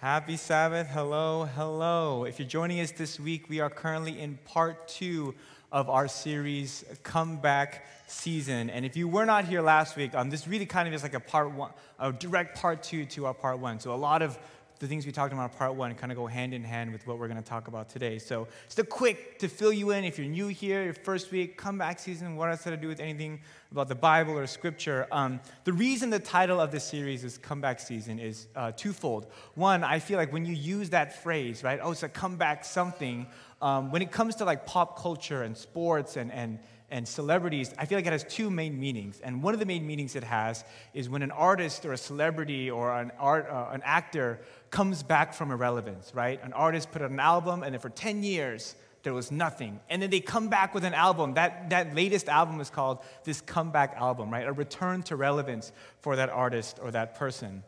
Happy Sabbath. Hello, hello. If you're joining us this week, we are currently in part two of our series, Comeback Season. And if you were not here last week, um, this really kind of is like a part one, a direct part two to our part one. So a lot of the things we talked about in part one kind of go hand in hand with what we're going to talk about today. So, just a quick to fill you in if you're new here, your first week, comeback season, what has to do with anything about the Bible or scripture? Um, the reason the title of this series is comeback season is uh, twofold. One, I feel like when you use that phrase, right, oh, it's a comeback something, um, when it comes to like pop culture and sports and, and and celebrities, I feel like it has two main meanings. And one of the main meanings it has is when an artist or a celebrity or an, art, uh, an actor comes back from irrelevance, right? An artist put out an album, and then for 10 years, there was nothing. And then they come back with an album. That, that latest album is called this comeback album, right? A return to relevance for that artist or that person.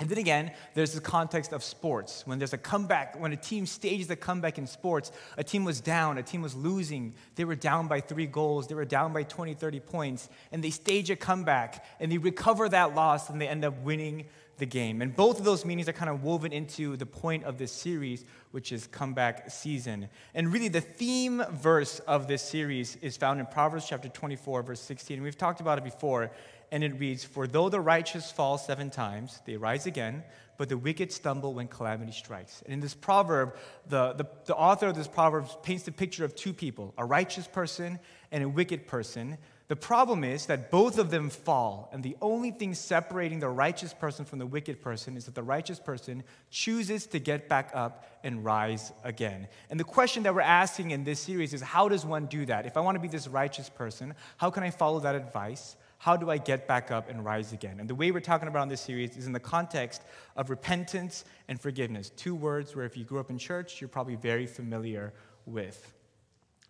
And then again, there's the context of sports. When there's a comeback, when a team stages a comeback in sports, a team was down, a team was losing, they were down by three goals, they were down by 20, 30 points, and they stage a comeback and they recover that loss and they end up winning the game. And both of those meanings are kind of woven into the point of this series, which is comeback season. And really, the theme verse of this series is found in Proverbs chapter 24, verse 16. And we've talked about it before and it reads For though the righteous fall seven times, they rise again, but the wicked stumble when calamity strikes. And in this proverb, the, the, the author of this proverb paints the picture of two people a righteous person and a wicked person. The problem is that both of them fall, and the only thing separating the righteous person from the wicked person is that the righteous person chooses to get back up and rise again. And the question that we're asking in this series is how does one do that? If I want to be this righteous person, how can I follow that advice? How do I get back up and rise again? And the way we're talking about in this series is in the context of repentance and forgiveness. Two words where, if you grew up in church, you're probably very familiar with.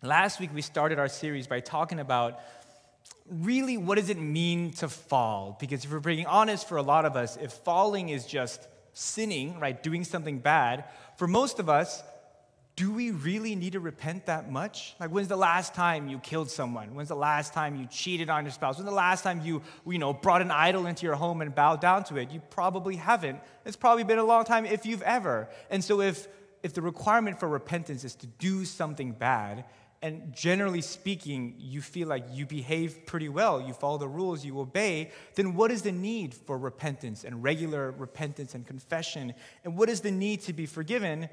Last week, we started our series by talking about really what does it mean to fall? Because if we're being honest, for a lot of us, if falling is just sinning, right, doing something bad, for most of us, do we really need to repent that much? Like, when's the last time you killed someone? When's the last time you cheated on your spouse? When's the last time you, you know, brought an idol into your home and bowed down to it? You probably haven't. It's probably been a long time if you've ever. And so, if, if the requirement for repentance is to do something bad, and generally speaking, you feel like you behave pretty well, you follow the rules, you obey, then what is the need for repentance and regular repentance and confession? And what is the need to be forgiven?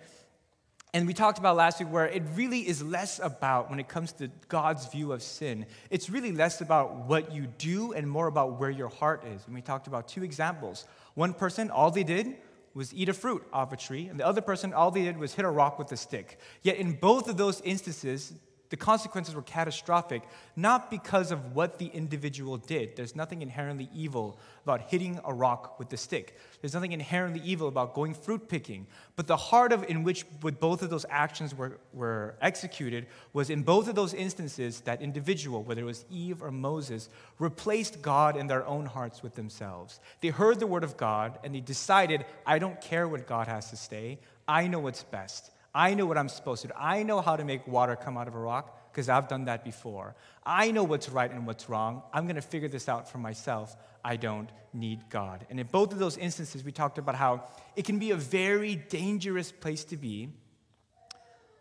And we talked about last week where it really is less about, when it comes to God's view of sin, it's really less about what you do and more about where your heart is. And we talked about two examples. One person, all they did was eat a fruit off a tree, and the other person, all they did was hit a rock with a stick. Yet in both of those instances, the consequences were catastrophic, not because of what the individual did. There's nothing inherently evil about hitting a rock with the stick. There's nothing inherently evil about going fruit picking. But the heart of in which with both of those actions were, were executed was in both of those instances that individual, whether it was Eve or Moses, replaced God in their own hearts with themselves. They heard the word of God and they decided, I don't care what God has to say. I know what's best. I know what I'm supposed to do. I know how to make water come out of a rock because I've done that before. I know what's right and what's wrong. I'm going to figure this out for myself. I don't need God. And in both of those instances, we talked about how it can be a very dangerous place to be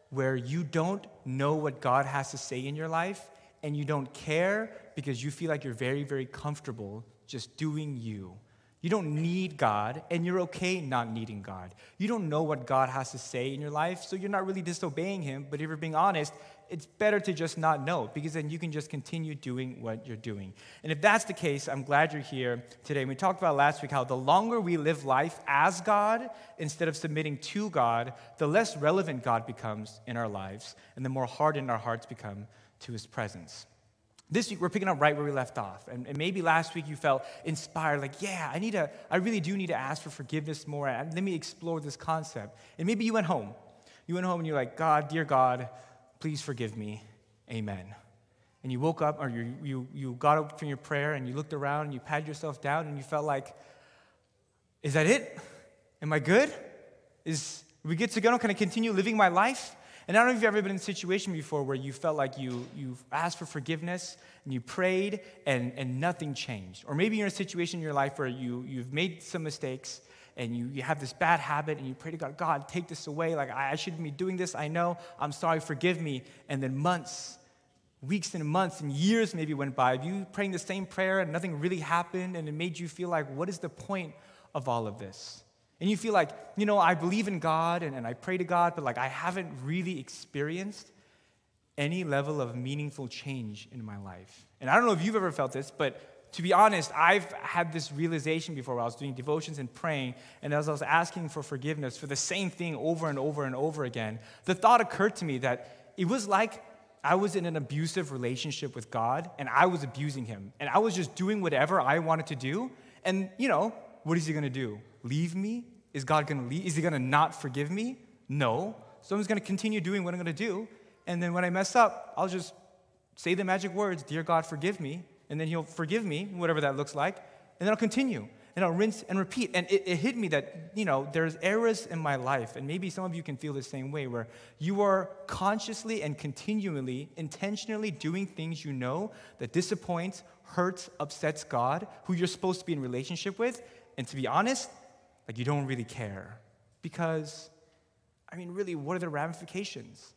where you don't know what God has to say in your life and you don't care because you feel like you're very, very comfortable just doing you. You don't need God, and you're okay not needing God. You don't know what God has to say in your life, so you're not really disobeying Him. But if you're being honest, it's better to just not know because then you can just continue doing what you're doing. And if that's the case, I'm glad you're here today. We talked about last week how the longer we live life as God instead of submitting to God, the less relevant God becomes in our lives, and the more hardened our hearts become to His presence. This week, we're picking up right where we left off. And, and, maybe last week you felt inspired, like, yeah, I need to, I really do need to ask for forgiveness more. Let me explore this concept. And maybe you went home. You went home and you're like, God, dear God, please forgive me. Amen. And you woke up or you, you, you got up from your prayer and you looked around and you patted yourself down and you felt like, is that it? Am I good? Is we get to go? Can I continue living my life? And I don't know if you've ever been in a situation before where you felt like you, you asked for forgiveness and you prayed and, and nothing changed. Or maybe you're in a situation in your life where you, you've made some mistakes and you, you have this bad habit and you pray to God, God, take this away. Like, I, I shouldn't be doing this. I know. I'm sorry. Forgive me. And then months, weeks and months and years maybe went by of you praying the same prayer and nothing really happened and it made you feel like, what is the point of all of this? And you feel like, you know, I believe in God and, and I pray to God, but like I haven't really experienced any level of meaningful change in my life. And I don't know if you've ever felt this, but to be honest, I've had this realization before I was doing devotions and praying, and as I was asking for forgiveness for the same thing over and over and over again, the thought occurred to me that it was like I was in an abusive relationship with God and I was abusing him. And I was just doing whatever I wanted to do. And, you know, what is he gonna do? Leave me? Is God gonna leave? Is he gonna not forgive me? No. So I'm just gonna continue doing what I'm gonna do. And then when I mess up, I'll just say the magic words, Dear God, forgive me. And then He'll forgive me, whatever that looks like. And then I'll continue. And I'll rinse and repeat. And it, it hit me that, you know, there's errors in my life. And maybe some of you can feel the same way, where you are consciously and continually, intentionally doing things you know that disappoints, hurts, upsets God, who you're supposed to be in relationship with. And to be honest, like you don't really care. Because, I mean, really, what are the ramifications?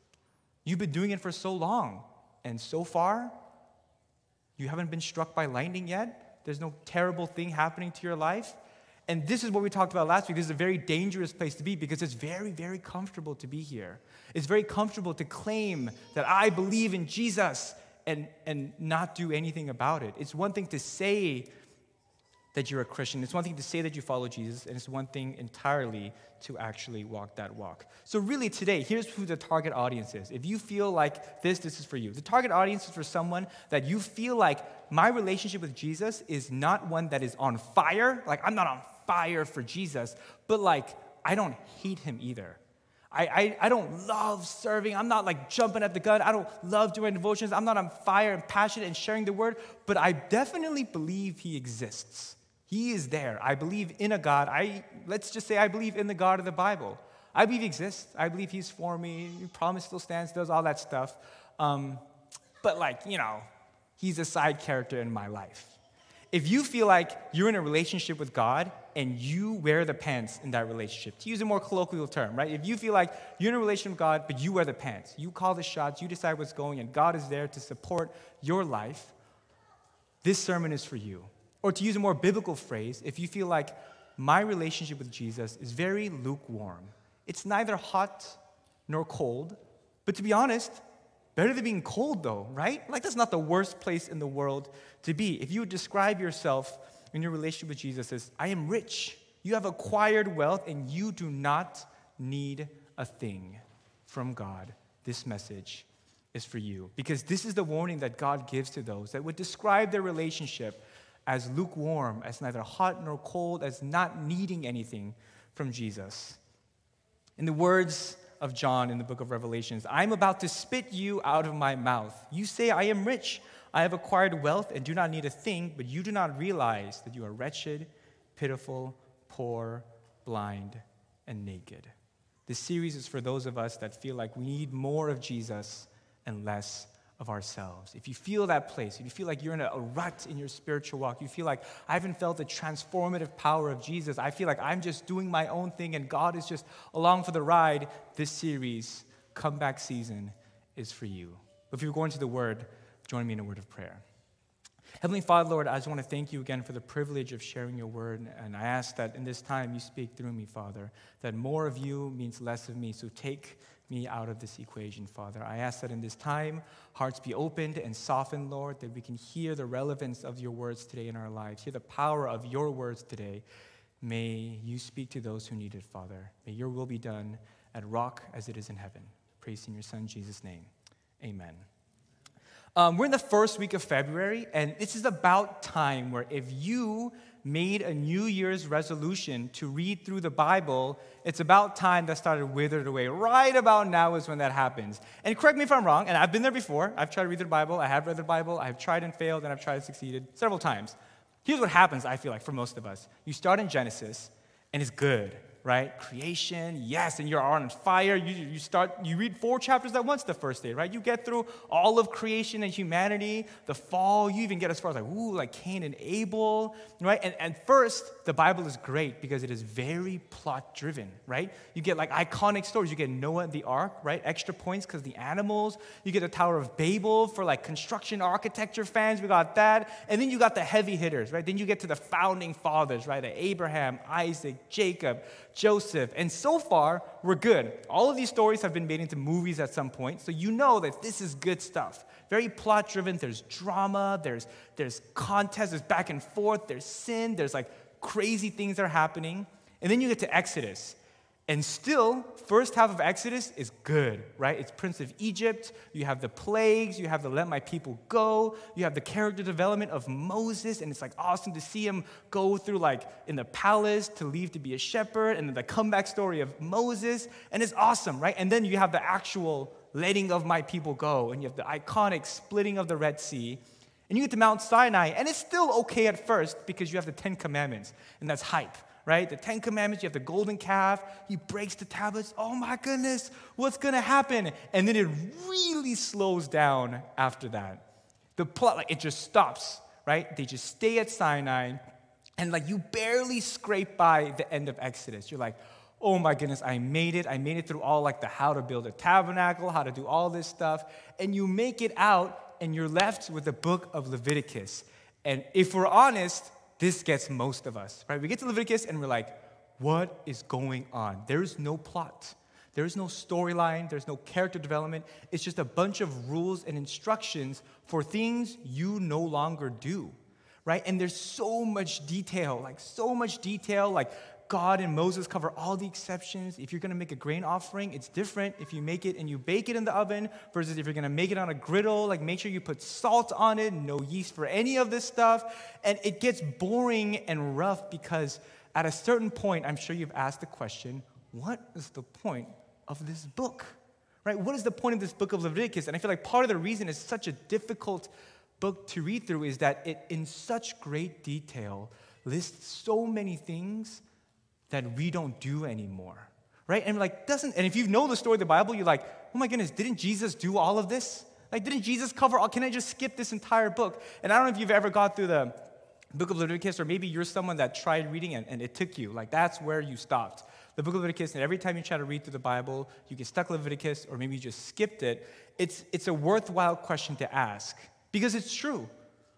You've been doing it for so long, and so far, you haven't been struck by lightning yet. There's no terrible thing happening to your life. And this is what we talked about last week. This is a very dangerous place to be because it's very, very comfortable to be here. It's very comfortable to claim that I believe in Jesus and, and not do anything about it. It's one thing to say that you're a Christian. It's one thing to say that you follow Jesus, and it's one thing entirely to actually walk that walk. So, really, today, here's who the target audience is. If you feel like this, this is for you. The target audience is for someone that you feel like my relationship with Jesus is not one that is on fire. Like, I'm not on fire for Jesus, but like, I don't hate him either. I, I, I, don't love serving. I'm not like jumping at the gun. I don't love doing devotions. I'm not on fire and passionate and sharing the word, but I definitely believe he exists. He is there. I believe in a God. I let's just say I believe in the God of the Bible. I believe he exists. I believe he's for me. Promise still stands, does all that stuff. Um, but like, you know, he's a side character in my life. If you feel like you're in a relationship with God and you wear the pants in that relationship, to use a more colloquial term, right? If you feel like you're in a relationship with God, but you wear the pants, you call the shots, you decide what's going, and God is there to support your life, this sermon is for you. Or to use a more biblical phrase, if you feel like my relationship with Jesus is very lukewarm, it's neither hot nor cold, but to be honest, better than being cold though, right? Like that's not the worst place in the world to be. If you describe yourself in your relationship with Jesus as, I am rich, you have acquired wealth, and you do not need a thing from God, this message is for you. Because this is the warning that God gives to those that would describe their relationship as lukewarm, as neither hot nor cold, as not needing anything from Jesus. In the words of John in the book of Revelations, I'm about to spit you out of my mouth. You say, I am rich, I have acquired wealth and do not need a thing, but you do not realize that you are wretched, pitiful, poor, blind, and naked. This series is for those of us that feel like we need more of Jesus and less of ourselves. If you feel that place, if you feel like you're in a, a, rut in your spiritual walk, you feel like I haven't felt the transformative power of Jesus, I feel like I'm just doing my own thing and God is just along for the ride, this series, comeback season, is for you. If you're going to the Word, join me in a word of prayer. Heavenly Father, Lord, I just want to thank you again for the privilege of sharing your word. And I ask that in this time you speak through me, Father, that more of you means less of me. So take me out of this equation, Father. I ask that in this time, hearts be opened and softened, Lord, that we can hear the relevance of your words today in our lives, hear the power of your words today. May you speak to those who need it, Father. May your will be done at rock as it is in heaven. Praise in your Son, Jesus' name. Amen. Um, we're in the first week of February, and this is about time where if you made a New Year's resolution to read through the Bible, it's about time that started withered away. Right about now is when that happens. And correct me if I'm wrong, and I've been there before. I've tried to read the Bible, I have read the Bible, I have tried and failed, and I've tried and succeeded several times. Here's what happens, I feel like, for most of us. You start in Genesis, and it's good. Right? Creation, yes, and you're on fire. You, you start, you read four chapters at once the first day, right? You get through all of creation and humanity, the fall, you even get as far as like, ooh, like Cain and Abel, right? And, and first, the Bible is great because it is very plot driven, right? You get like iconic stories. You get Noah and the ark, right? Extra points because the animals. You get the Tower of Babel for like construction architecture fans. We got that. And then you got the heavy hitters, right? Then you get to the founding fathers, right? Abraham, Isaac, Jacob, Joseph. And so far, we're good. All of these stories have been made into movies at some point, so you know that this is good stuff. Very plot driven. There's drama, there's, there's contest, there's back and forth, there's sin, there's like crazy things that are happening. And then you get to Exodus. And still, first half of Exodus is good, right? It's Prince of Egypt. You have the plagues. You have the let my people go. You have the character development of Moses. And it's like awesome to see him go through like in the palace to leave to be a shepherd and then the comeback story of Moses. And it's awesome, right? And then you have the actual letting of my people go. And you have the iconic splitting of the Red Sea. And you get to Mount Sinai. And it's still okay at first because you have the Ten Commandments. And that's hype right? The Ten Commandments, you have the golden calf, he breaks the tablets. Oh my goodness, what's gonna happen? And then it really slows down after that. The plot, like, it just stops, right? They just stay at Sinai, and like you barely scrape by the end of Exodus. You're like, oh my goodness, I made it. I made it through all like the how to build a tabernacle, how to do all this stuff. And you make it out, and you're left with the book of Leviticus. And if we're honest, this gets most of us, right? We get to Leviticus and we're like, what is going on? There's no plot. There's no storyline. There's no character development. It's just a bunch of rules and instructions for things you no longer do, right? And there's so much detail, like so much detail, like God and Moses cover all the exceptions. If you're going to make a grain offering, it's different if you make it and you bake it in the oven versus if you're going to make it on a griddle. Like, make sure you put salt on it, no yeast for any of this stuff. And it gets boring and rough because at a certain point, I'm sure you've asked the question what is the point of this book? Right? What is the point of this book of Leviticus? And I feel like part of the reason it's such a difficult book to read through is that it, in such great detail, lists so many things that we don't do anymore. Right? And like doesn't and if you know the story of the Bible, you're like, oh my goodness, didn't Jesus do all of this? Like, didn't Jesus cover all? Can I just skip this entire book? And I don't know if you've ever got through the book of Leviticus, or maybe you're someone that tried reading it and it took you. Like, that's where you stopped. The book of Leviticus, and every time you try to read through the Bible, you get stuck Leviticus, or maybe you just skipped it. It's, it's a worthwhile question to ask because it's true,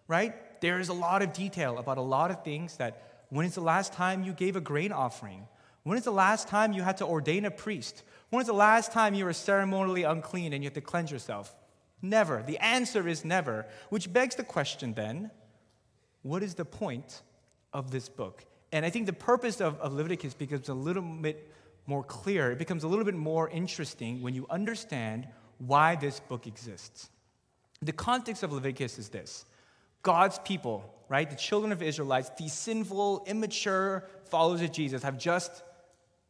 right? There is a lot of detail about a lot of things that when is the last time you gave a grain offering? When is the last time you had to ordain a priest? When is the last time you were ceremonially unclean and you had to cleanse yourself? Never. The answer is never. Which begs the question then what is the point of this book? And I think the purpose of, of Leviticus becomes a little bit more clear. It becomes a little bit more interesting when you understand why this book exists. The context of Leviticus is this God's people, right, the children of Israelites, these sinful, immature followers of Jesus, have just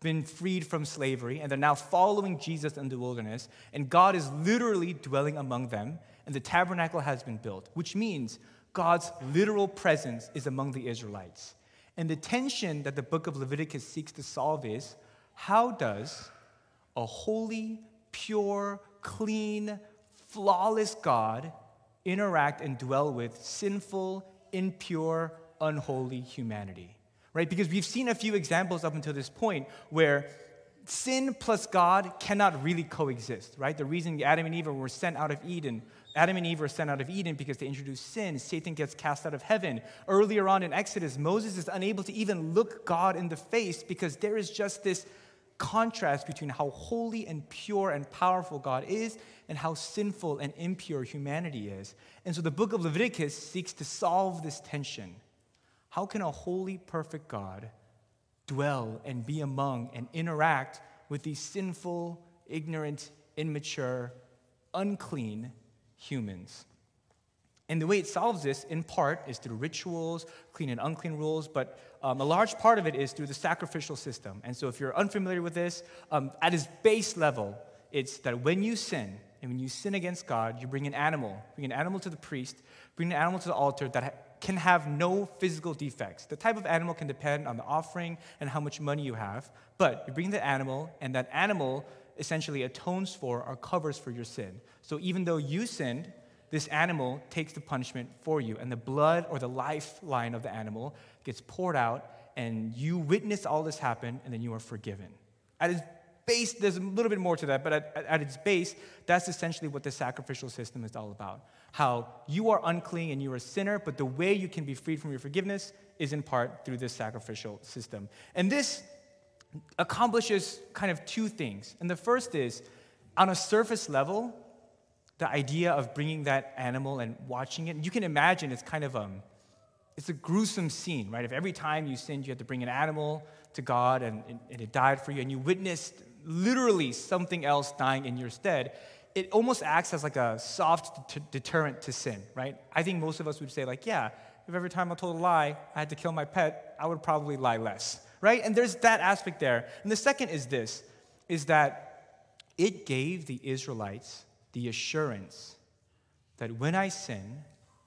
been freed from slavery and they're now following Jesus in the wilderness. And God is literally dwelling among them, and the tabernacle has been built, which means God's literal presence is among the Israelites. And the tension that the book of Leviticus seeks to solve is how does a holy, pure, clean, flawless God interact and dwell with sinful, impure, unholy humanity. Right? Because we've seen a few examples up until this point where sin plus God cannot really coexist, right? The reason Adam and Eve were sent out of Eden, Adam and Eve were sent out of Eden because they introduced sin. Satan gets cast out of heaven. Earlier on in Exodus, Moses is unable to even look God in the face because there is just this contrast between how holy and pure and powerful God is and how sinful and impure humanity is. And so the book of Leviticus seeks to solve this tension. How can a holy, perfect God dwell and be among and interact with these sinful, ignorant, immature, unclean humans? And the way it solves this, in part, is through rituals, clean and unclean rules, but um, a large part of it is through the sacrificial system. And so, if you're unfamiliar with this, um, at its base level, it's that when you sin, and when you sin against God, you bring an animal, bring an animal to the priest, bring an animal to the altar that can have no physical defects. The type of animal can depend on the offering and how much money you have, but you bring the animal, and that animal essentially atones for or covers for your sin. So even though you sinned, this animal takes the punishment for you, and the blood or the lifeline of the animal gets poured out, and you witness all this happen, and then you are forgiven. At its base, there's a little bit more to that, but at, at its base, that's essentially what the sacrificial system is all about. How you are unclean and you're a sinner, but the way you can be freed from your forgiveness is in part through this sacrificial system. And this accomplishes kind of two things. And the first is, on a surface level, the idea of bringing that animal and watching it, you can imagine it's kind of um, it's a gruesome scene, right? If every time you sinned, you had to bring an animal to God and, and it died for you, and you witnessed literally something else dying in your stead, it almost acts as like a soft deterrent to sin, right? I think most of us would say, like, yeah, if every time I told a lie, I had to kill my pet, I would probably lie less, right? And there's that aspect there. And the second is this, is that it gave the Israelites the assurance that when I sin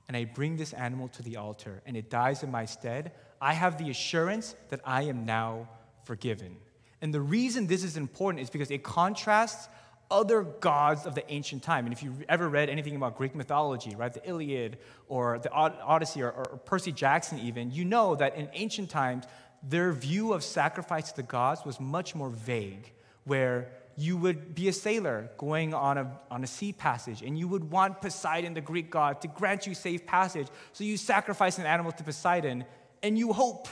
and I bring this animal to the altar and it dies in my stead, I have the assurance that I am now forgiven. And the reason this is important is because it contrasts other gods of the ancient time. And if you've ever read anything about Greek mythology, right, the Iliad or the Odyssey or, or Percy Jackson, even, you know that in ancient times, their view of sacrifice to the gods was much more vague, where you would be a sailor going on a, on a sea passage, and you would want Poseidon, the Greek god, to grant you safe passage. So you sacrifice an animal to Poseidon, and you hope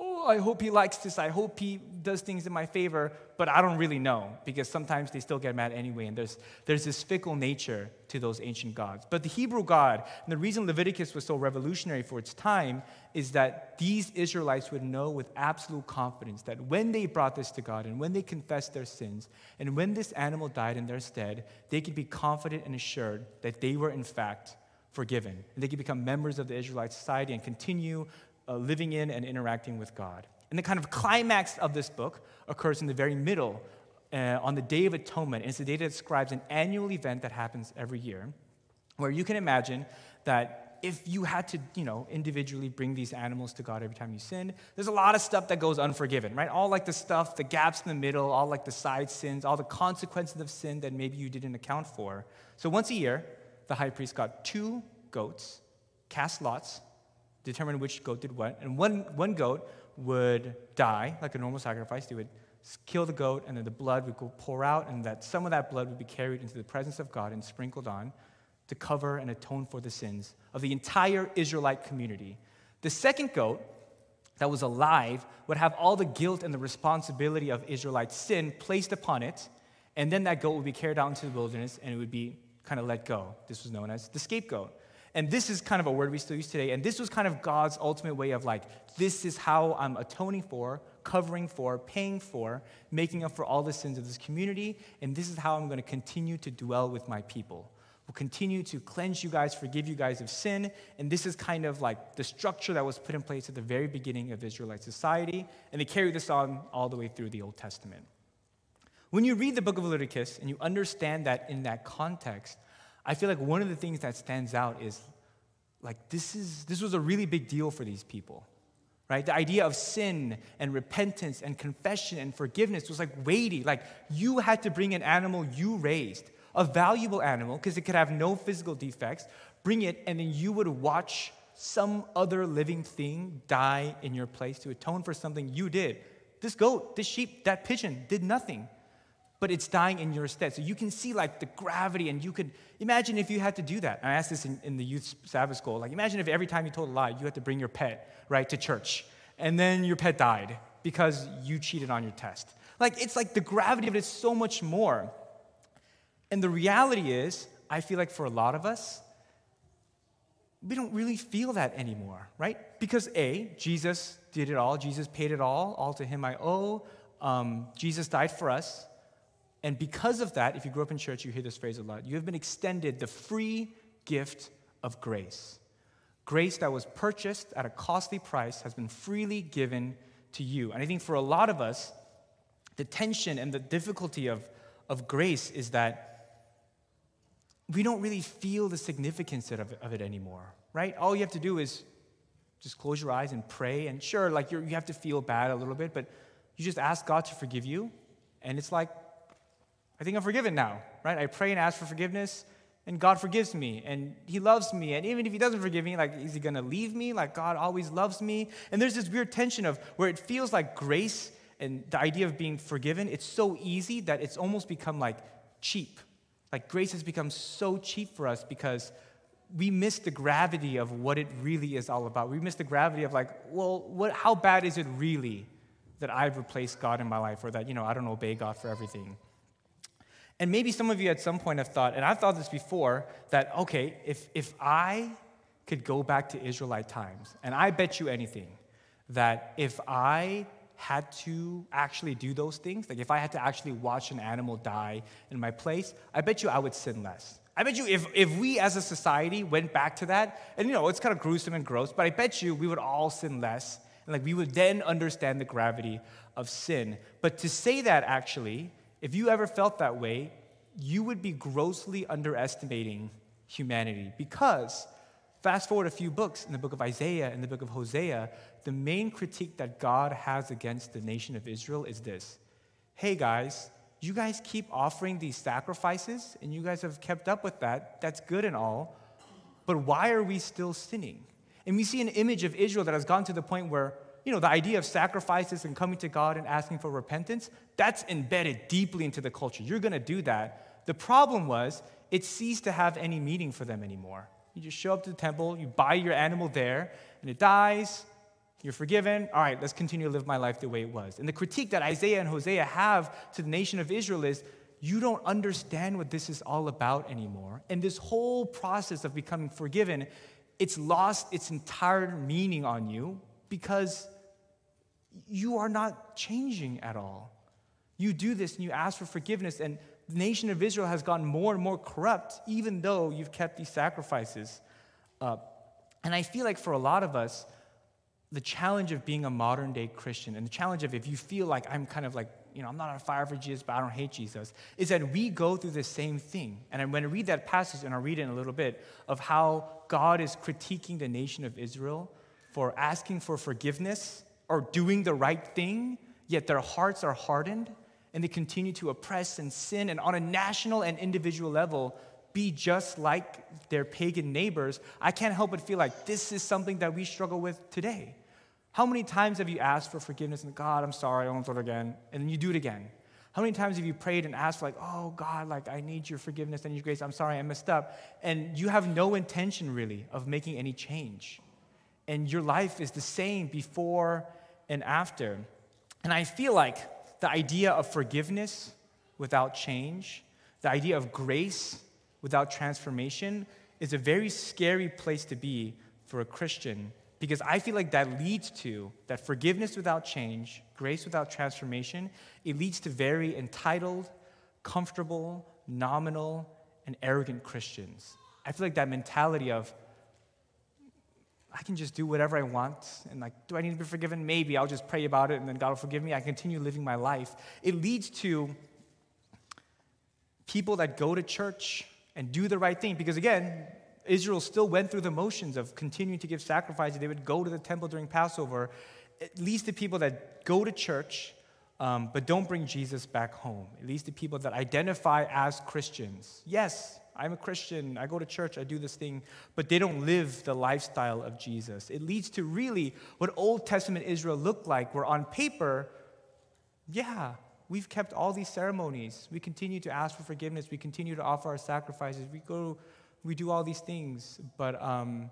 oh, I hope he likes this. I hope he does things in my favor, but I don't really know because sometimes they still get mad anyway. And there's, there's this fickle nature to those ancient gods. But the Hebrew God, and the reason Leviticus was so revolutionary for its time, is that these Israelites would know with absolute confidence that when they brought this to God and when they confessed their sins and when this animal died in their stead, they could be confident and assured that they were in fact forgiven. And they could become members of the Israelite society and continue uh, living in and interacting with God. And the kind of climax of this book occurs in the very middle uh, on the Day of Atonement. And it's the day that describes an annual event that happens every year where you can imagine that if you had to, you know, individually bring these animals to God every time you sin, there's a lot of stuff that goes unforgiven, right? All like the stuff, the gaps in the middle, all like the side sins, all the consequences of sin that maybe you didn't account for. So once a year, the high priest got two goats, cast lots, determine which goat did what. And one, one goat would die, like a normal sacrifice. They would kill the goat, and then the blood would go pour out, and that some of that blood would be carried into the presence of God and sprinkled on to cover and atone for the sins of the entire Israelite community. The second goat that was alive would have all the guilt and the responsibility of Israelite sin placed upon it, and then that goat would be carried out into the wilderness and it would be kind of let go. This was known as the scapegoat. And this is kind of a word we still use today. And this was kind of God's ultimate way of like, this is how I'm atoning for, covering for, paying for, making up for all the sins of this community. And this is how I'm going to continue to dwell with my people. We'll continue to cleanse you guys, forgive you guys of sin. And this is kind of like the structure that was put in place at the very beginning of Israelite society. And they carry this on all the way through the Old Testament. When you read the book of Leviticus and you understand that in that context, I feel like one of the things that stands out is like this is this was a really big deal for these people. Right? The idea of sin and repentance and confession and forgiveness was like weighty. Like you had to bring an animal you raised, a valuable animal, because it could have no physical defects, bring it, and then you would watch some other living thing die in your place to atone for something you did. This goat, this sheep, that pigeon did nothing but it's dying in your stead. So you can see like the gravity, and you could imagine if you had to do that. I asked this in, in the youth Sabbath school. Like, imagine if every time you told a lie, you had to bring your pet, right, to church, and then your pet died because you cheated on your test. Like, it's like the gravity of it is so much more. And the reality is, I feel like for a lot of us, we don't really feel that anymore, right? Because A, Jesus did it all, Jesus paid it all, all to him I owe. Um, Jesus died for us. And because of that, if you grew up in church, you hear this phrase a lot. You have been extended the free gift of grace. Grace that was purchased at a costly price has been freely given to you. And I think for a lot of us, the tension and the difficulty of, of grace is that we don't really feel the significance of of it anymore, right? All you have to do is just close your eyes and pray. And sure, like you have to feel bad a little bit, but you just ask God to forgive you. And it's like, I think I'm forgiven now, right? I pray and ask for forgiveness, and God forgives me, and He loves me. And even if He doesn't forgive me, like, is He gonna leave me? Like, God always loves me. And there's this weird tension of where it feels like grace and the idea of being forgiven, it's so easy that it's almost become like cheap. Like, grace has become so cheap for us because we miss the gravity of what it really is all about. We miss the gravity of, like, well, what, how bad is it really that I've replaced God in my life or that, you know, I don't obey God for everything? And maybe some of you at some point have thought, and I've thought this before, that, okay, if, if I could go back to Israelite times, and I bet you anything, that if I had to actually do those things, like if I had to actually watch an animal die in my place, I bet you I would sin less. I bet you if, if we as a society went back to that, and you know, it's kind of gruesome and gross, but I bet you we would all sin less. And like we would then understand the gravity of sin. But to say that actually if you ever felt that way, you would be grossly underestimating humanity because fast forward a few books in the book of Isaiah and the book of Hosea, the main critique that God has against the nation of Israel is this Hey guys, you guys keep offering these sacrifices and you guys have kept up with that. That's good and all. But why are we still sinning? And we see an image of Israel that has gone to the point where you know, the idea of sacrifices and coming to God and asking for repentance, that's embedded deeply into the culture. You're going to do that. The problem was it ceased to have any meaning for them anymore. You just show up to the temple, you buy your animal there, and it dies. You're forgiven. All right, let's continue to live my life the way it was. And the critique that Isaiah and Hosea have to the nation of Israel is you don't understand what this is all about anymore. And this whole process of becoming forgiven, it's lost its entire meaning on you because you are not changing at all. You do this and you ask for forgiveness, and the nation of Israel has gotten more and more corrupt, even though you've kept these sacrifices up. And I feel like for a lot of us, the challenge of being a modern day Christian and the challenge of if you feel like I'm kind of like, you know, I'm not on fire for Jesus, but I don't hate Jesus, is that we go through the same thing. And I'm going to read that passage, and I'll read it in a little bit, of how God is critiquing the nation of Israel for asking for forgiveness or doing the right thing, yet their hearts are hardened and they continue to oppress and sin, and on a national and individual level, be just like their pagan neighbors, I can't help but feel like this is something that we struggle with today. How many times have you asked for forgiveness and God, I'm sorry, I won't do it again, and then you do it again? How many times have you prayed and asked like, oh God, like I need your forgiveness and your grace, I'm sorry, I messed up, and you have no intention really of making any change and your life is the same before and after. And I feel like the idea of forgiveness without change, the idea of grace without transformation, is a very scary place to be for a Christian because I feel like that leads to that forgiveness without change, grace without transformation, it leads to very entitled, comfortable, nominal, and arrogant Christians. I feel like that mentality of I can just do whatever I want. And like, do I need to be forgiven? Maybe. I'll just pray about it and then God will forgive me. I continue living my life. It leads to people that go to church and do the right thing. Because again, Israel still went through the motions of continuing to give sacrifices. They would go to the temple during Passover. At least the people that go to church um, but don't bring Jesus back home. At least the people that identify as Christians. Yes, I'm a Christian, I go to church, I do this thing, but they don't live the lifestyle of Jesus. It leads to really what Old Testament Israel looked like, where on paper, yeah, we've kept all these ceremonies. We continue to ask for forgiveness. We continue to offer our sacrifices. We go, we do all these things, but um,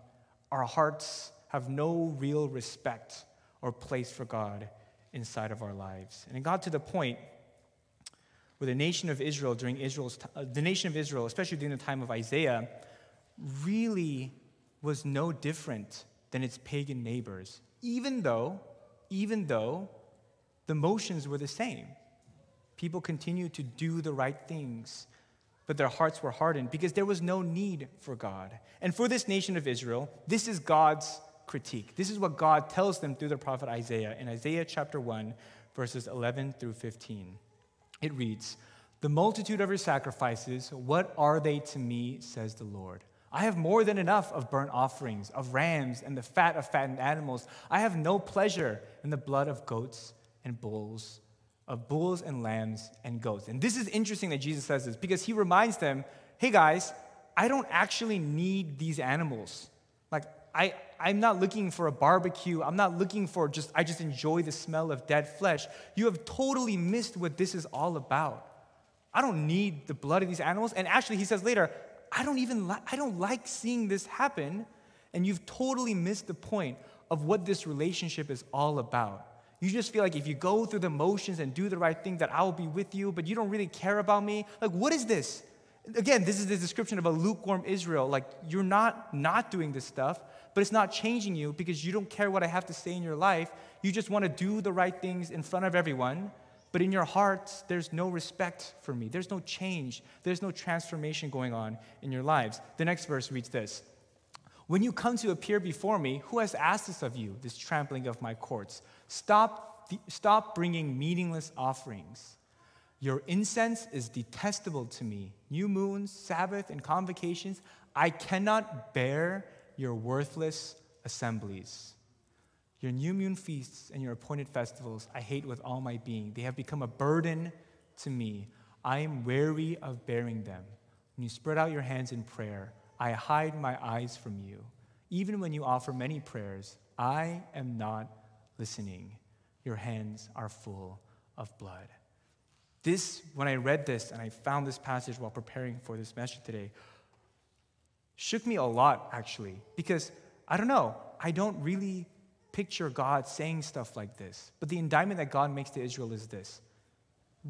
our hearts have no real respect or place for God inside of our lives. And it got to the point where the nation of Israel during Israel's uh, the nation of Israel, especially during the time of Isaiah, really was no different than its pagan neighbors, even though, even though the motions were the same. People continued to do the right things, but their hearts were hardened because there was no need for God. And for this nation of Israel, this is God's critique. This is what God tells them through the prophet Isaiah in Isaiah chapter 1, verses 11 through 15. It reads, The multitude of your sacrifices, what are they to me, says the Lord? I have more than enough of burnt offerings, of rams, and the fat of fattened animals. I have no pleasure in the blood of goats and bulls, of bulls and lambs and goats. And this is interesting that Jesus says this because he reminds them hey guys, I don't actually need these animals. I, I'm not looking for a barbecue. I'm not looking for just, I just enjoy the smell of dead flesh. You have totally missed what this is all about. I don't need the blood of these animals. And actually, he says later, I don't even li- I don't like seeing this happen. And you've totally missed the point of what this relationship is all about. You just feel like if you go through the motions and do the right thing, that I will be with you, but you don't really care about me. Like, what is this? Again, this is the description of a lukewarm Israel. Like, you're not not doing this stuff, but it's not changing you because you don't care what I have to say in your life. You just want to do the right things in front of everyone, but in your hearts, there's no respect for me. There's no change. There's no transformation going on in your lives. The next verse reads this When you come to appear before me, who has asked this of you, this trampling of my courts? Stop, stop bringing meaningless offerings. Your incense is detestable to me. New moons, Sabbath, and convocations, I cannot bear your worthless assemblies. Your new moon feasts and your appointed festivals I hate with all my being. They have become a burden to me. I am weary of bearing them. When you spread out your hands in prayer, I hide my eyes from you. Even when you offer many prayers, I am not listening. Your hands are full of blood. This, when I read this and I found this passage while preparing for this message today, shook me a lot actually, because I don't know, I don't really picture God saying stuff like this. But the indictment that God makes to Israel is this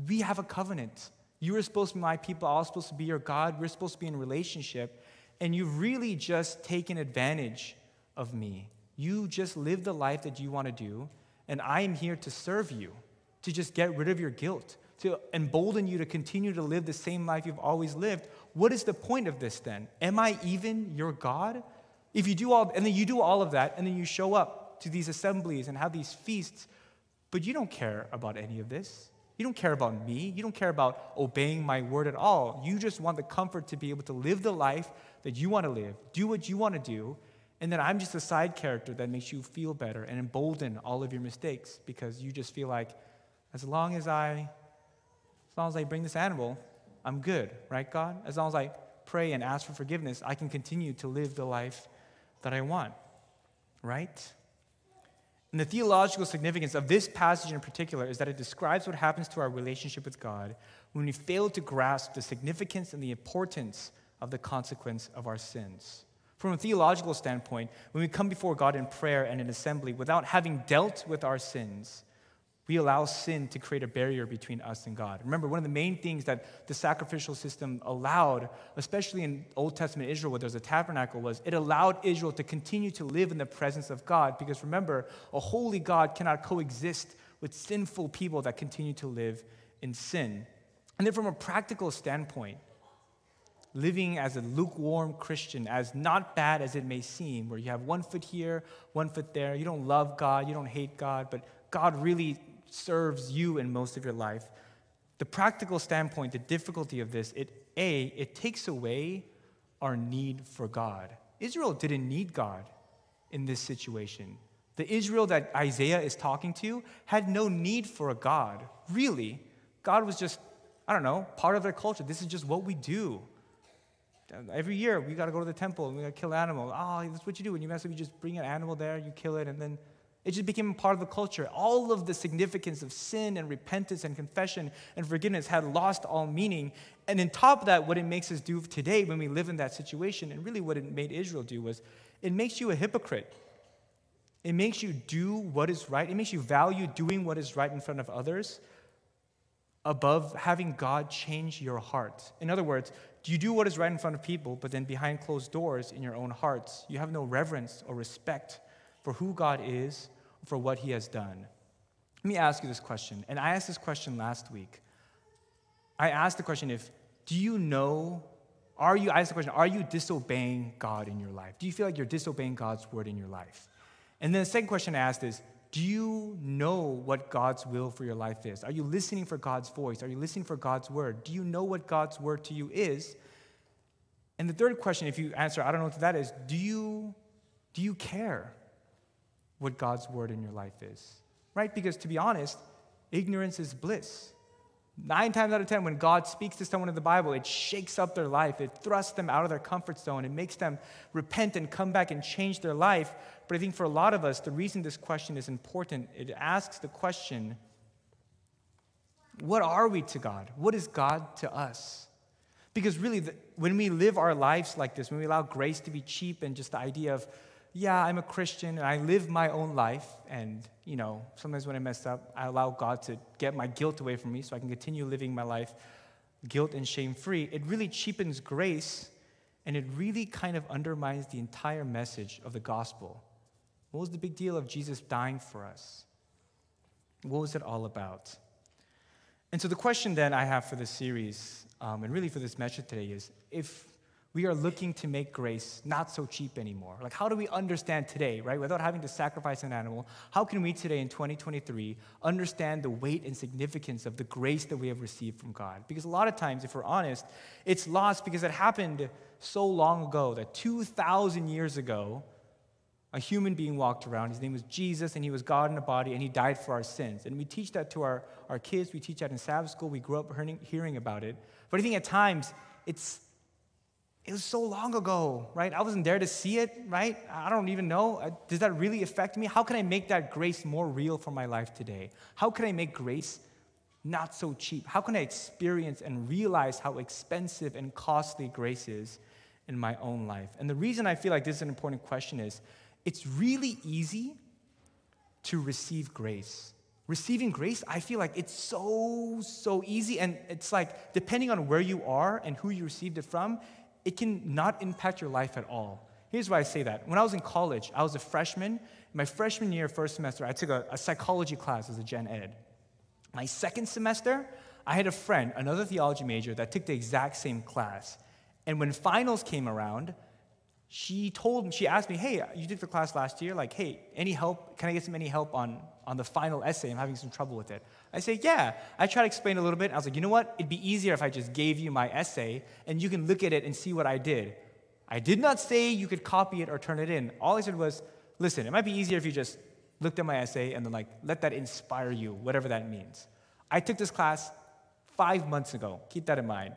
We have a covenant. You are supposed to be my people, I'm supposed to be your God, we're supposed to be in relationship, and you've really just taken advantage of me. You just live the life that you want to do, and I am here to serve you, to just get rid of your guilt, to embolden you to continue to live the same life you've always lived. What is the point of this then? Am I even your God? If you do all, and then you do all of that, and then you show up to these assemblies and have these feasts, but you don't care about any of this. You don't care about me. You don't care about obeying my word at all. You just want the comfort to be able to live the life that you want to live, do what you want to do, and then I'm just a side character that makes you feel better and embolden all of your mistakes because you just feel like, as long as I, long as I bring this animal, I'm good, right, God? As long as I pray and ask for forgiveness, I can continue to live the life that I want, right? And the theological significance of this passage in particular is that it describes what happens to our relationship with God when we fail to grasp the significance and the importance of the consequence of our sins. From a theological standpoint, when we come before God in prayer and in assembly without having dealt with our sins, we allow sin to create a barrier between us and God. Remember, one of the main things that the sacrificial system allowed, especially in Old Testament Israel where there's a tabernacle, was it allowed Israel to continue to live in the presence of God. Because remember, a holy God cannot coexist with sinful people that continue to live in sin. And then, from a practical standpoint, living as a lukewarm Christian, as not bad as it may seem, where you have one foot here, one foot there, you don't love God, you don't hate God, but God really serves you in most of your life. The practical standpoint, the difficulty of this, it A, it takes away our need for God. Israel didn't need God in this situation. The Israel that Isaiah is talking to had no need for a God, really. God was just, I don't know, part of their culture. This is just what we do. Every year, we got to go to the temple and we got to kill an animal. Oh, that's what you do. When you mess up, you just bring an animal there, you kill it, and then it just became part of the culture. All of the significance of sin and repentance and confession and forgiveness had lost all meaning. And on top of that, what it makes us do today when we live in that situation, and really what it made Israel do, was it makes you a hypocrite. It makes you do what is right. It makes you value doing what is right in front of others above having God change your heart. In other words, you do what is right in front of people, but then behind closed doors in your own hearts, you have no reverence or respect for who God is for what he has done. Let me ask you this question, and I asked this question last week. I asked the question if, do you know, are you, I asked the question, are you disobeying God in your life? Do you feel like you're disobeying God's word in your life? And then the second question I asked is, do you know what God's will for your life is? Are you listening for God's voice? Are you listening for God's word? Do you know what God's word to you is? And the third question, if you answer, I don't know what that is, do you, do you care what God's word in your life is? Right? Because to be honest, ignorance is bliss. Nine times out of ten, when God speaks to someone in the Bible, it shakes up their life. It thrusts them out of their comfort zone. It makes them repent and come back and change their life. But I think for a lot of us, the reason this question is important, it asks the question what are we to God? What is God to us? Because really, the, when we live our lives like this, when we allow grace to be cheap and just the idea of, yeah, I'm a Christian and I live my own life, and you know, sometimes when I mess up, I allow God to get my guilt away from me so I can continue living my life guilt and shame free. It really cheapens grace and it really kind of undermines the entire message of the gospel. What was the big deal of Jesus dying for us? What was it all about? And so, the question then I have for this series, um, and really for this message today, is if we are looking to make grace not so cheap anymore. Like, how do we understand today, right, without having to sacrifice an animal? How can we today in 2023 understand the weight and significance of the grace that we have received from God? Because a lot of times, if we're honest, it's lost because it happened so long ago that 2,000 years ago, a human being walked around. His name was Jesus, and he was God in a body, and he died for our sins. And we teach that to our, our kids. We teach that in Sabbath school. We grew up hearing, hearing about it. But I think at times, it's it was so long ago, right? I wasn't there to see it, right? I don't even know. Uh, does that really affect me? How can I make that grace more real for my life today? How can I make grace not so cheap? How can I experience and realize how expensive and costly grace is in my own life? And the reason I feel like this is an important question is it's really easy to receive grace. Receiving grace, I feel like it's so, so easy. And it's like, depending on where you are and who you received it from, it can not impact your life at all. Here's why I say that. When I was in college, I was a freshman. My freshman year, first semester, I took a, a psychology class as a gen ed. My second semester, I had a friend, another theology major, that took the exact same class. And when finals came around, she told me, she asked me, hey, you took the class last year. Like, hey, any help? Can I get some any help on, on the final essay? I'm having some trouble with it. I say, yeah. I try to explain a little bit. I was like, you know what? It'd be easier if I just gave you my essay and you can look at it and see what I did. I did not say you could copy it or turn it in. All I said was, listen, it might be easier if you just looked at my essay and then like let that inspire you, whatever that means. I took this class five months ago. Keep that in mind.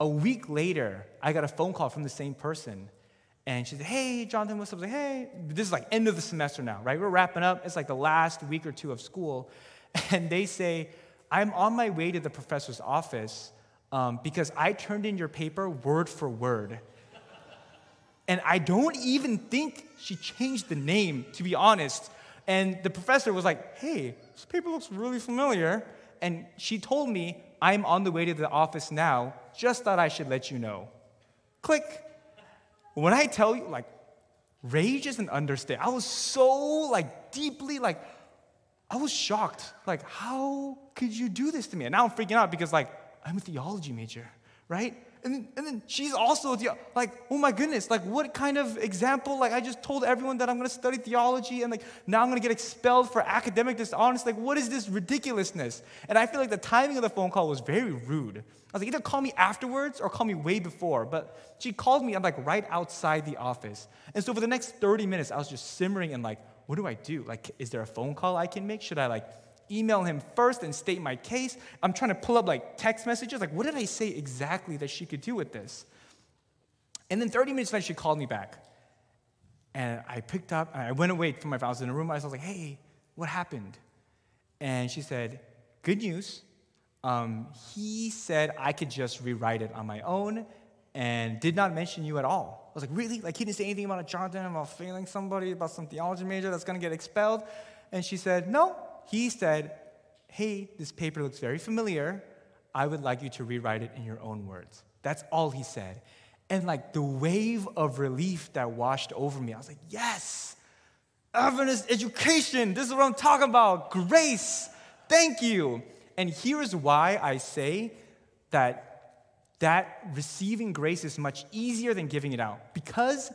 A week later, I got a phone call from the same person. And she said, Hey, Jonathan, what's up? I was like, Hey, this is like end of the semester now, right? We're wrapping up. It's like the last week or two of school. And they say, I'm on my way to the professor's office um, because I turned in your paper word for word. and I don't even think she changed the name, to be honest. And the professor was like, Hey, this paper looks really familiar. And she told me, I'm on the way to the office now. Just thought I should let you know. Click. When I tell you, like, rage is an understatement. I was so, like, deeply, like, I was shocked. Like, how could you do this to me? And now I'm freaking out because, like, I'm a theology major, right? And then, and then she's also like, oh my goodness, like what kind of example? Like I just told everyone that I'm to study theology, and like now I'm to get expelled for academic dishonesty. Like what is this ridiculousness? And I feel like the timing of the phone call was very rude. I was like, either call me afterwards or call me way before. But she called me. I'm like right outside the office, and so for the next 30 minutes, I was just simmering and like, what do I do? Like, is there a phone call I can make? Should I like email him first and state my case. I'm trying to pull up like text messages. Like, what did I say exactly that she could do with this? And then 30 minutes later, she called me back. And I picked up, I went away from my phone. I was in a room. I was like, hey, what happened? And she said, good news. Um, he said I could just rewrite it on my own and did not mention you at all. I was like, really? Like, he didn't say anything about a Jonathan, about failing somebody, about some theology major that's going to get expelled? And she said, no, he said, Hey, this paper looks very familiar. I would like you to rewrite it in your own words. That's all he said. And like the wave of relief that washed over me, I was like, Yes, Adventist education. This is what I'm talking about. Grace. Thank you. And here's why I say that that receiving grace is much easier than giving it out because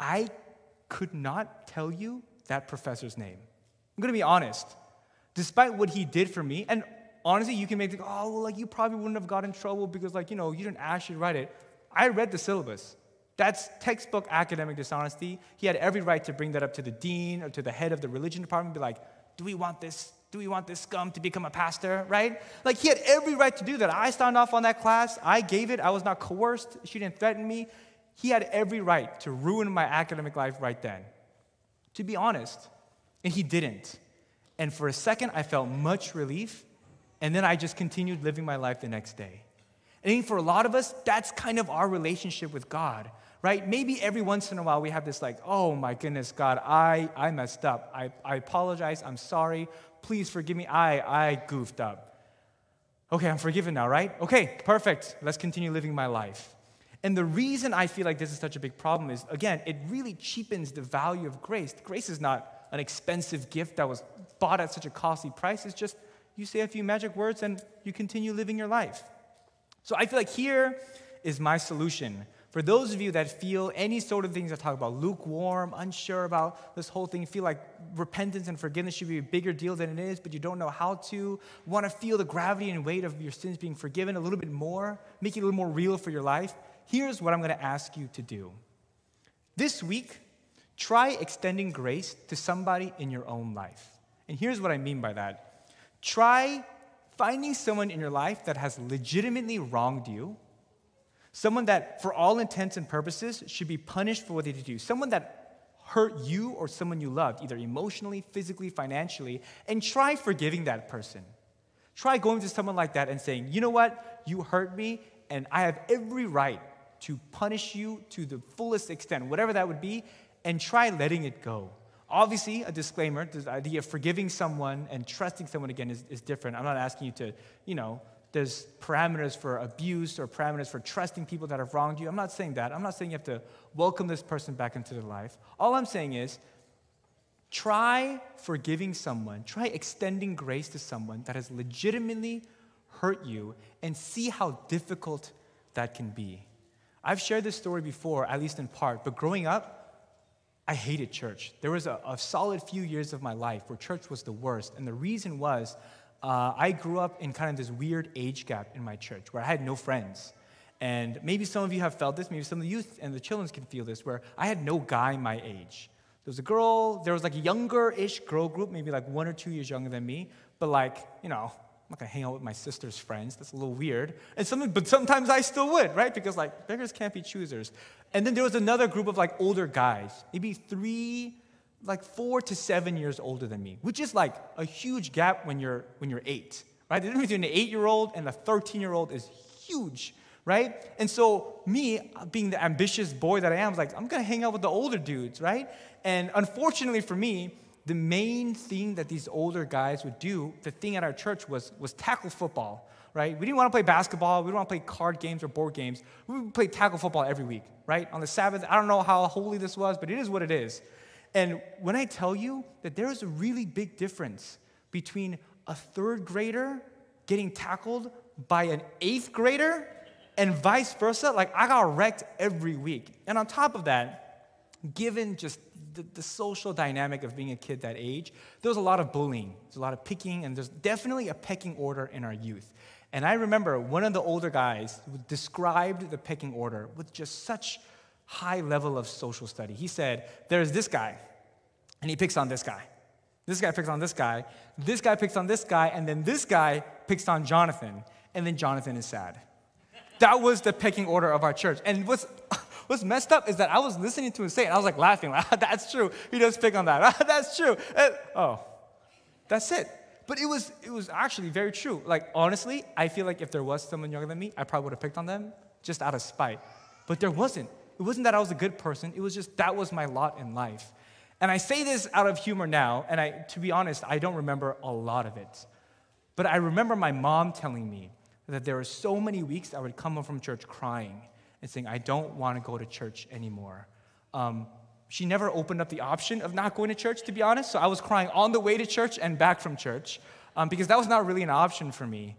I could not tell you that professor's name. I'm gonna be honest. Despite what he did for me, and honestly, you can make, the, oh, well, like you probably wouldn't have got in trouble because, like, you know, you didn't actually write it. I read the syllabus. That's textbook academic dishonesty. He had every right to bring that up to the dean or to the head of the religion department, and be like, do we want this? Do we want this scum to become a pastor, right? Like he had every right to do that. I signed off on that class. I gave it. I was not coerced. She didn't threaten me. He had every right to ruin my academic life right then. To be honest, and he didn't. And for a second, I felt much relief, and then I just continued living my life the next day. I think for a lot of us, that's kind of our relationship with God right? Maybe every once in a while we have this like, oh my goodness, God, I, I messed up. I, I apologize. I'm sorry. Please forgive me. I, I goofed up. Okay, I'm forgiven now, right? Okay, perfect. Let's continue living my life. And the reason I feel like this is such a big problem is, again, it really cheapens the value of grace. Grace is not an expensive gift that was bought at such a costly price. It's just you say a few magic words and you continue living your life. So I feel like here is my solution for those of you that feel any sort of things that talk about lukewarm, unsure about this whole thing, feel like repentance and forgiveness should be a bigger deal than it is, but you don't know how to, want to feel the gravity and weight of your sins being forgiven a little bit more, make it a little more real for your life, here's what I'm going to ask you to do. This week, try extending grace to somebody in your own life. And here's what I mean by that. Try finding someone in your life that has legitimately wronged you Someone that, for all intents and purposes, should be punished for what they did to you. Someone that hurt you or someone you loved, either emotionally, physically, financially, and try forgiving that person. Try going to someone like that and saying, you know what, you hurt me, and I have every right to punish you to the fullest extent, whatever that would be, and try letting it go. Obviously, a disclaimer the idea of forgiving someone and trusting someone again is, is different. I'm not asking you to, you know, there's parameters for abuse or parameters for trusting people that have wronged you. I'm not saying that. I'm not saying you have to welcome this person back into their life. All I'm saying is try forgiving someone, try extending grace to someone that has legitimately hurt you, and see how difficult that can be. I've shared this story before, at least in part, but growing up, I hated church. There was a, a solid few years of my life where church was the worst, and the reason was uh, I grew up in kind of this weird age gap in my church where I had no friends. And maybe some of you have felt this, maybe some of the youth and the children can feel this, where I had no guy my age. There was a girl, there was like a younger ish girl group, maybe like one or two years younger than me, but like, you know, I'm not gonna hang out with my sister's friends. That's a little weird. And some, but sometimes I still would, right? Because like beggars can't be choosers. And then there was another group of like older guys, maybe three like four to seven years older than me, which is like a huge gap when you're when you're eight, right? The difference between an eight-year-old and a 13-year-old is huge, right? And so me, being the ambitious boy that I am, was like, I'm gonna hang out with the older dudes, right? And unfortunately for me, the main thing that these older guys would do, the thing at our church was was tackle football, right? We didn't want to play basketball, we didn't want to play card games or board games. We would play tackle football every week, right? On the Sabbath, I don't know how holy this was, but it is what it is. And when I tell you that there is a really big difference between a third grader getting tackled by an eighth grader and vice versa, like I got wrecked every week. And on top of that, given just the, the, social dynamic of being a kid that age, there was a lot of bullying, there's a lot of picking, and there's definitely a pecking order in our youth. And I remember one of the older guys described the pecking order with just such high level of social study. He said, There's this guy, and he picks on this guy. This guy picks on this guy. This guy picks on this guy, and then this guy picks on Jonathan, and then Jonathan is sad. That was the pecking order of our church. And what's, what's messed up is that I was listening to him say it, I was like laughing, like, that's true. He does pick on that. that's true. And, oh, that's it. But it was, it was actually very true. Like, honestly, I feel like if there was someone younger than me, I probably would have picked on them just out of spite. But there wasn't. It wasn't that I was a good person, it was just that was my lot in life. And I say this out of humor now, and I, to be honest, I don't remember a lot of it. But I remember my mom telling me that there were so many weeks I would come home from church crying and saying, I don't want to go to church anymore. Um, she never opened up the option of not going to church, to be honest. So I was crying on the way to church and back from church um, because that was not really an option for me.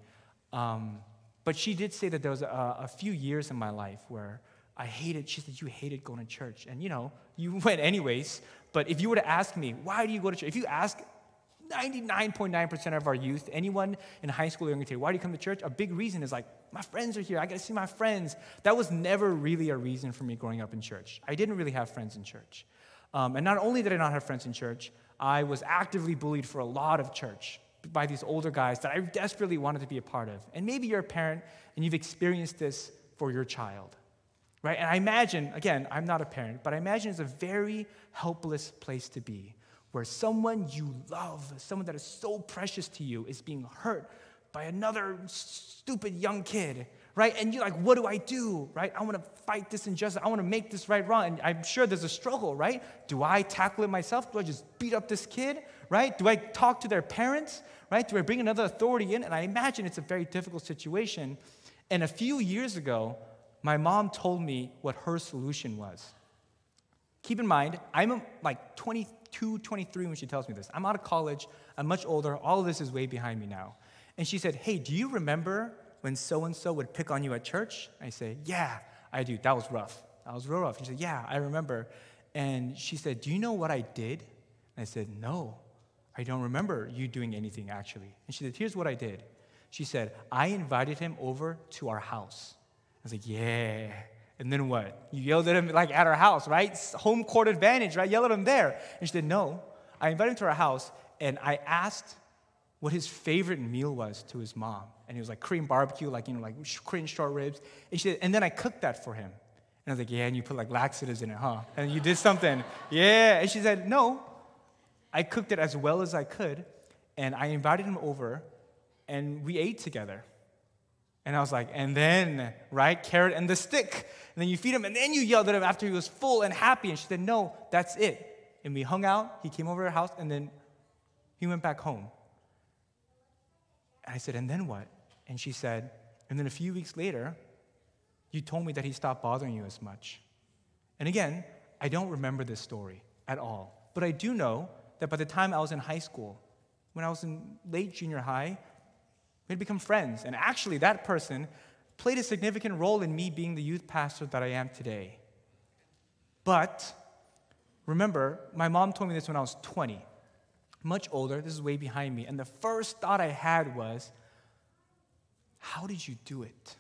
Um, but she did say that there was a, a few years in my life where I hated, she said, You hated going to church. And you know, you went anyways. But if you were to ask me, Why do you go to church? If you ask 99.9% of our youth, anyone in high school or younger why do you come to church? A big reason is like, my friends are here. I got to see my friends. That was never really a reason for me growing up in church. I didn't really have friends in church. Um, and not only did I not have friends in church, I was actively bullied for a lot of church by these older guys that I desperately wanted to be a part of. And maybe you're a parent and you've experienced this for your child, right? And I imagine, again, I'm not a parent, but I imagine it's a very helpless place to be where someone you love, someone that is so precious to you, is being hurt by another stupid young kid, right? And you're like, what do I do, right? I want to fight this injustice. I want to make this right wrong. And I'm sure there's a struggle, right? Do I tackle it myself? Do I just beat up this kid, right? Do I talk to their parents, right? Do I bring another authority in? And I imagine it's a very difficult situation. And a few years ago, my mom told me what her solution was. Keep in mind, I'm um, like 22, 23 when she tells me this. I'm out of college, I'm much older, all of this is way behind me now. And she said, Hey, do you remember when so and so would pick on you at church? I say, Yeah, I do. That was rough. That was real rough. She said, Yeah, I remember. And she said, Do you know what I did? And I said, No, I don't remember you doing anything actually. And she said, Here's what I did. She said, I invited him over to our house. I was like, Yeah. And then what? You yelled at him like at our house, right? Home court advantage, right? Yell at him there. And she said, No. I invited him to our house and I asked what his favorite meal was to his mom. And he was like Korean barbecue, like, you know, like Korean short ribs. And she said, and then I cooked that for him. And I was like, yeah, and you put like laxatives in it, huh? And you did something. yeah. And she said, no, I cooked it as well as I could. And I invited him over and we ate together. And I was like, and then, right, carrot and the stick. And then you feed him, and then you yelled at him after he was full and happy. And she said, no, that's it. And we hung out. He came over to our house, and then he went back home. And I said, and then what? And she said, and then a few weeks later, you told me that he stopped bothering you as much. And again, I don't remember this story at all. But I do know that by the time I was in high school, when I was in late junior high, we had become friends. And actually, that person played a significant role in me being the youth pastor that I am today. But remember, my mom told me this when I was 20, much older. This is way behind me. And the first thought I had was, how did you do it?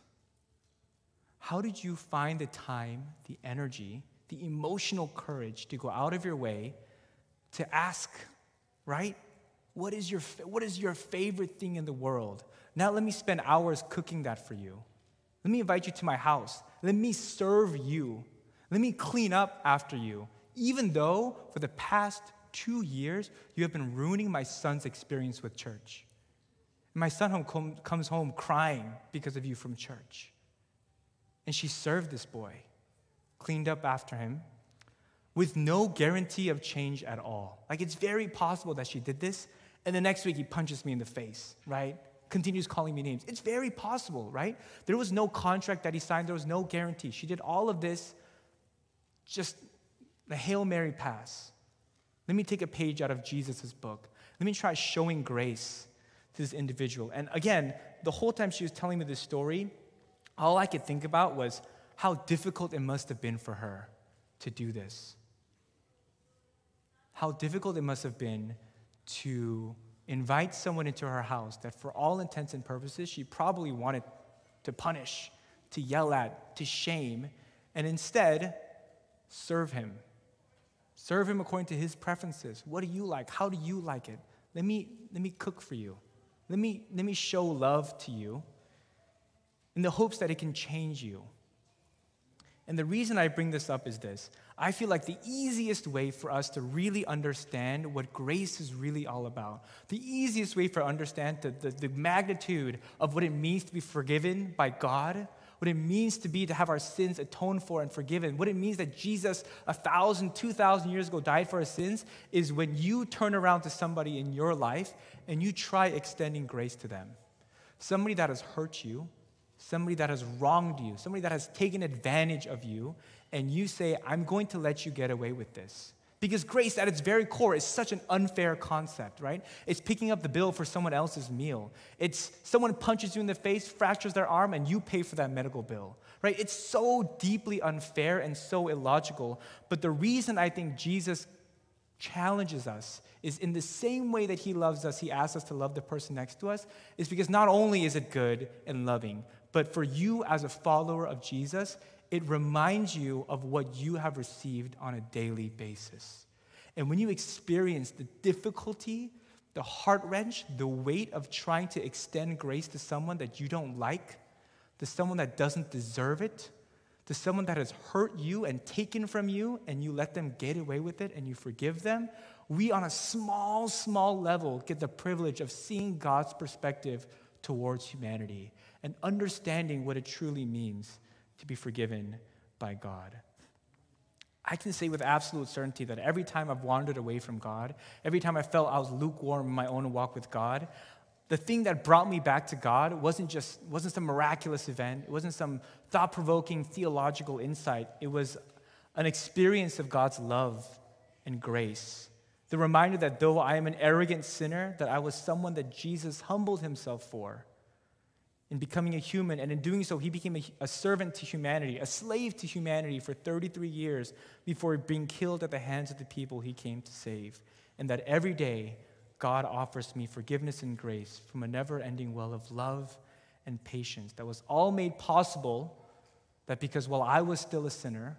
How did you find the time, the energy, the emotional courage to go out of your way to ask, right? What is your, what is your favorite thing in the world? Now let me spend hours cooking that for you. Let me invite you to my house. Let me serve you. Let me clean up after you. Even though for the past two years, you have been ruining my son's experience with church. My son home com- comes home crying because of you from church. And she served this boy, cleaned up after him, with no guarantee of change at all. Like it's very possible that she did this, and the next week he punches me in the face, right? continues calling me names. It's very possible, right? There was no contract that he signed, there was no guarantee. She did all of this just the Hail Mary pass. Let me take a page out of Jesus' book. Let me try showing grace to this individual. And again, the whole time she was telling me this story, all I could think about was how difficult it must have been for her to do this. How difficult it must have been to invite someone into her house that, for all intents and purposes, she probably wanted to punish, to yell at, to shame, and instead serve him. Serve him according to his preferences. What do you like? How do you like it? Let me, let me cook for you. Let me, let me show love to you in the hopes that it can change you. And the reason I bring this up is this I feel like the easiest way for us to really understand what grace is really all about, the easiest way for understand the, the, the, magnitude of what it means to be forgiven by God, what it means to be to have our sins atoned for and forgiven, what it means that Jesus, a thousand, two thousand years ago, died for our sins, is when you turn around to somebody in your life and you try extending grace to them. Somebody that has hurt you, somebody that has wronged you, somebody that has taken advantage of you, and you say, I'm going to let you get away with this. Because grace, at its very core, is such an unfair concept, right? It's picking up the bill for someone else's meal. It's someone punches you in the face, fractures their arm, and you pay for that medical bill, right? It's so deeply unfair and so illogical. But the reason I think Jesus challenges us is in the same way that he loves us, he asks us to love the person next to us, is because not only is it good and loving, but for you as a follower of Jesus, it reminds you of what you have received on a daily basis. And when you experience the difficulty, the heart wrench, the weight of trying to extend grace to someone that you don't like, to someone that doesn't deserve it, to someone that has hurt you and taken from you, and you let them get away with it and you forgive them, we, on a small, small level, get the privilege of seeing God's perspective towards humanity and understanding what it truly means to be forgiven by God. I can say with absolute certainty that every time I've wandered away from God, every time I felt I was lukewarm in my own walk with God, the thing that brought me back to God wasn't just wasn't some miraculous event. It wasn't some thought-provoking theological insight. It was an experience of God's love and grace. The reminder that though I am an arrogant sinner, that I was someone that Jesus humbled himself for in becoming a human, and in doing so, he became a, a, servant to humanity, a slave to humanity for 33 years before being killed at the hands of the people he came to save. And that every day God offers me forgiveness and grace from a never ending well of love and patience that was all made possible that because while I was still a sinner,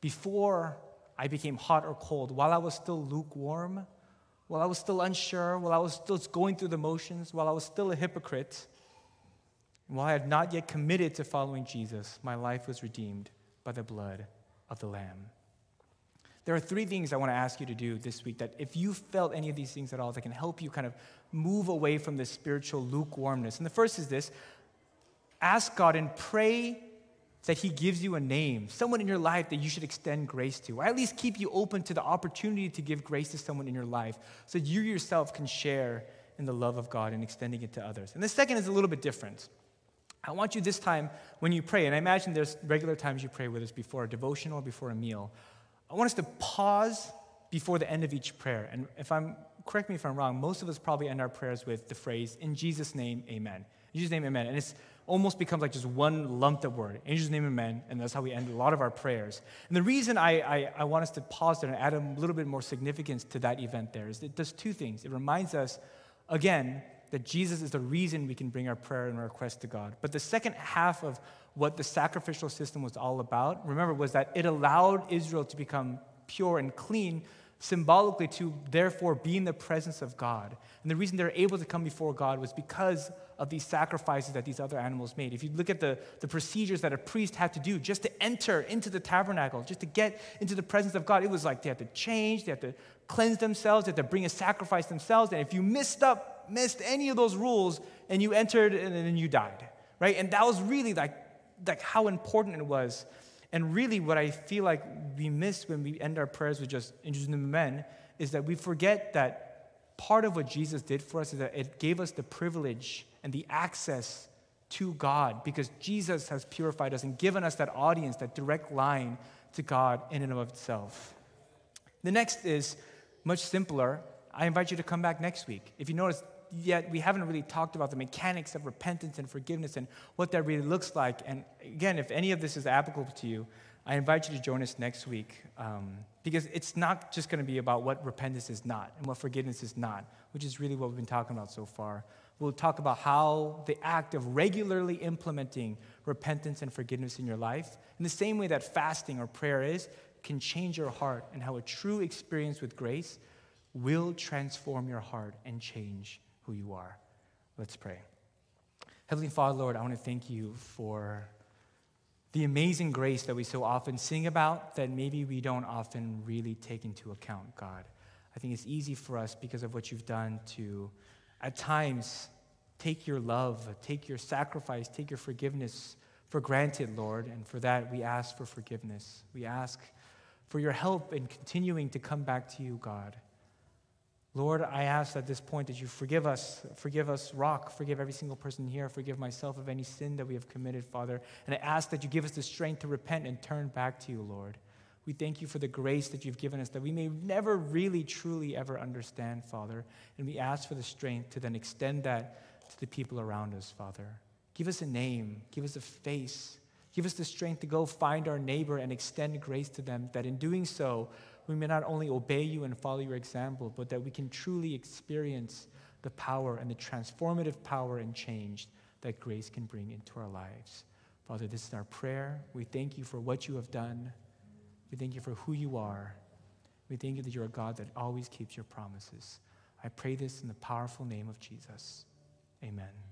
before I became hot or cold, while I was still lukewarm, while I was still unsure, while I was still going through the motions, while I was still a hypocrite, and while I had not yet committed to following Jesus, my life was redeemed by the blood of the Lamb. There are three things I want to ask you to do this week that if you felt any of these things at all, that can help you kind of move away from this spiritual lukewarmness. And the first is this ask God and pray that He gives you a name, someone in your life that you should extend grace to, or at least keep you open to the opportunity to give grace to someone in your life so you yourself can share in the love of God and extending it to others. And the second is a little bit different. I want you this time, when you pray, and I imagine there's regular times you pray with us before a devotional or before a meal. I want us to pause before the end of each prayer. And if I'm, correct me if I'm wrong, most of us probably end our prayers with the phrase, in Jesus' name, amen. In Jesus' name, amen. And it's almost becomes like just one lumped up word. In Jesus' name, amen. And that's how we end a lot of our prayers. And the reason I, I, I want us to pause there and add a little bit more significance to that event there is it does two things. It reminds us, again, that Jesus is the reason we can bring our prayer and our request to God. But the second half of what the sacrificial system was all about, remember, was that it allowed Israel to become pure and clean, symbolically to therefore be in the presence of God. And the reason they're able to come before God was because of these sacrifices that these other animals made. If you look at the, the procedures that a priest had to do just to enter into the tabernacle, just to get into the presence of God, it was like they had to change, they had to cleanse themselves, they had to bring a sacrifice themselves. And if you missed up missed any of those rules and you entered and then you died, right? And that was really like, like how important it was. And really, what I feel like we miss when we end our prayers with just introducing the men is that we forget that part of what Jesus did for us is that it gave us the privilege and the access to God because Jesus has purified us and given us that audience, that direct line to God in and of itself. The next is much simpler. I invite you to come back next week. If you notice, yet we haven't really talked about the mechanics of repentance and forgiveness and what that really looks like. And again, if any of this is applicable to you, I invite you to join us next week um, because it's not just going to be about what repentance is not and what forgiveness is not, which is really what we've been talking about so far. We'll talk about how the act of regularly implementing repentance and forgiveness in your life, in the same way that fasting or prayer is, can change your heart and how a true experience with grace will transform your heart and change who you are. Let's pray. Heavenly Father, Lord, I want to thank you for the amazing grace that we so often sing about that maybe we don't often really take into account, God. I think it's easy for us because of what you've done to, at times, take your love, take your sacrifice, take your forgiveness for granted, Lord. And for that, we ask for forgiveness. We ask for your help in continuing to come back to you, God. Lord, I ask at this point that you forgive us. Forgive us, Rock. Forgive every single person here. Forgive myself of any sin that we have committed, Father. And I ask that you give us the strength to repent and turn back to you, Lord. We thank you for the grace that you've given us that we may never really, truly ever understand, Father. And we ask for the strength to then extend that to the people around us, Father. Give us a name, give us a face, give us the strength to go find our neighbor and extend grace to them, that in doing so, we may not only obey you and follow your example, but that we can truly experience the power and the transformative power and change that grace can bring into our lives. Father, this is our prayer. We thank you for what you have done. We thank you for who you are. We thank you that you're a God that always keeps your promises. I pray this in the powerful name of Jesus. Amen.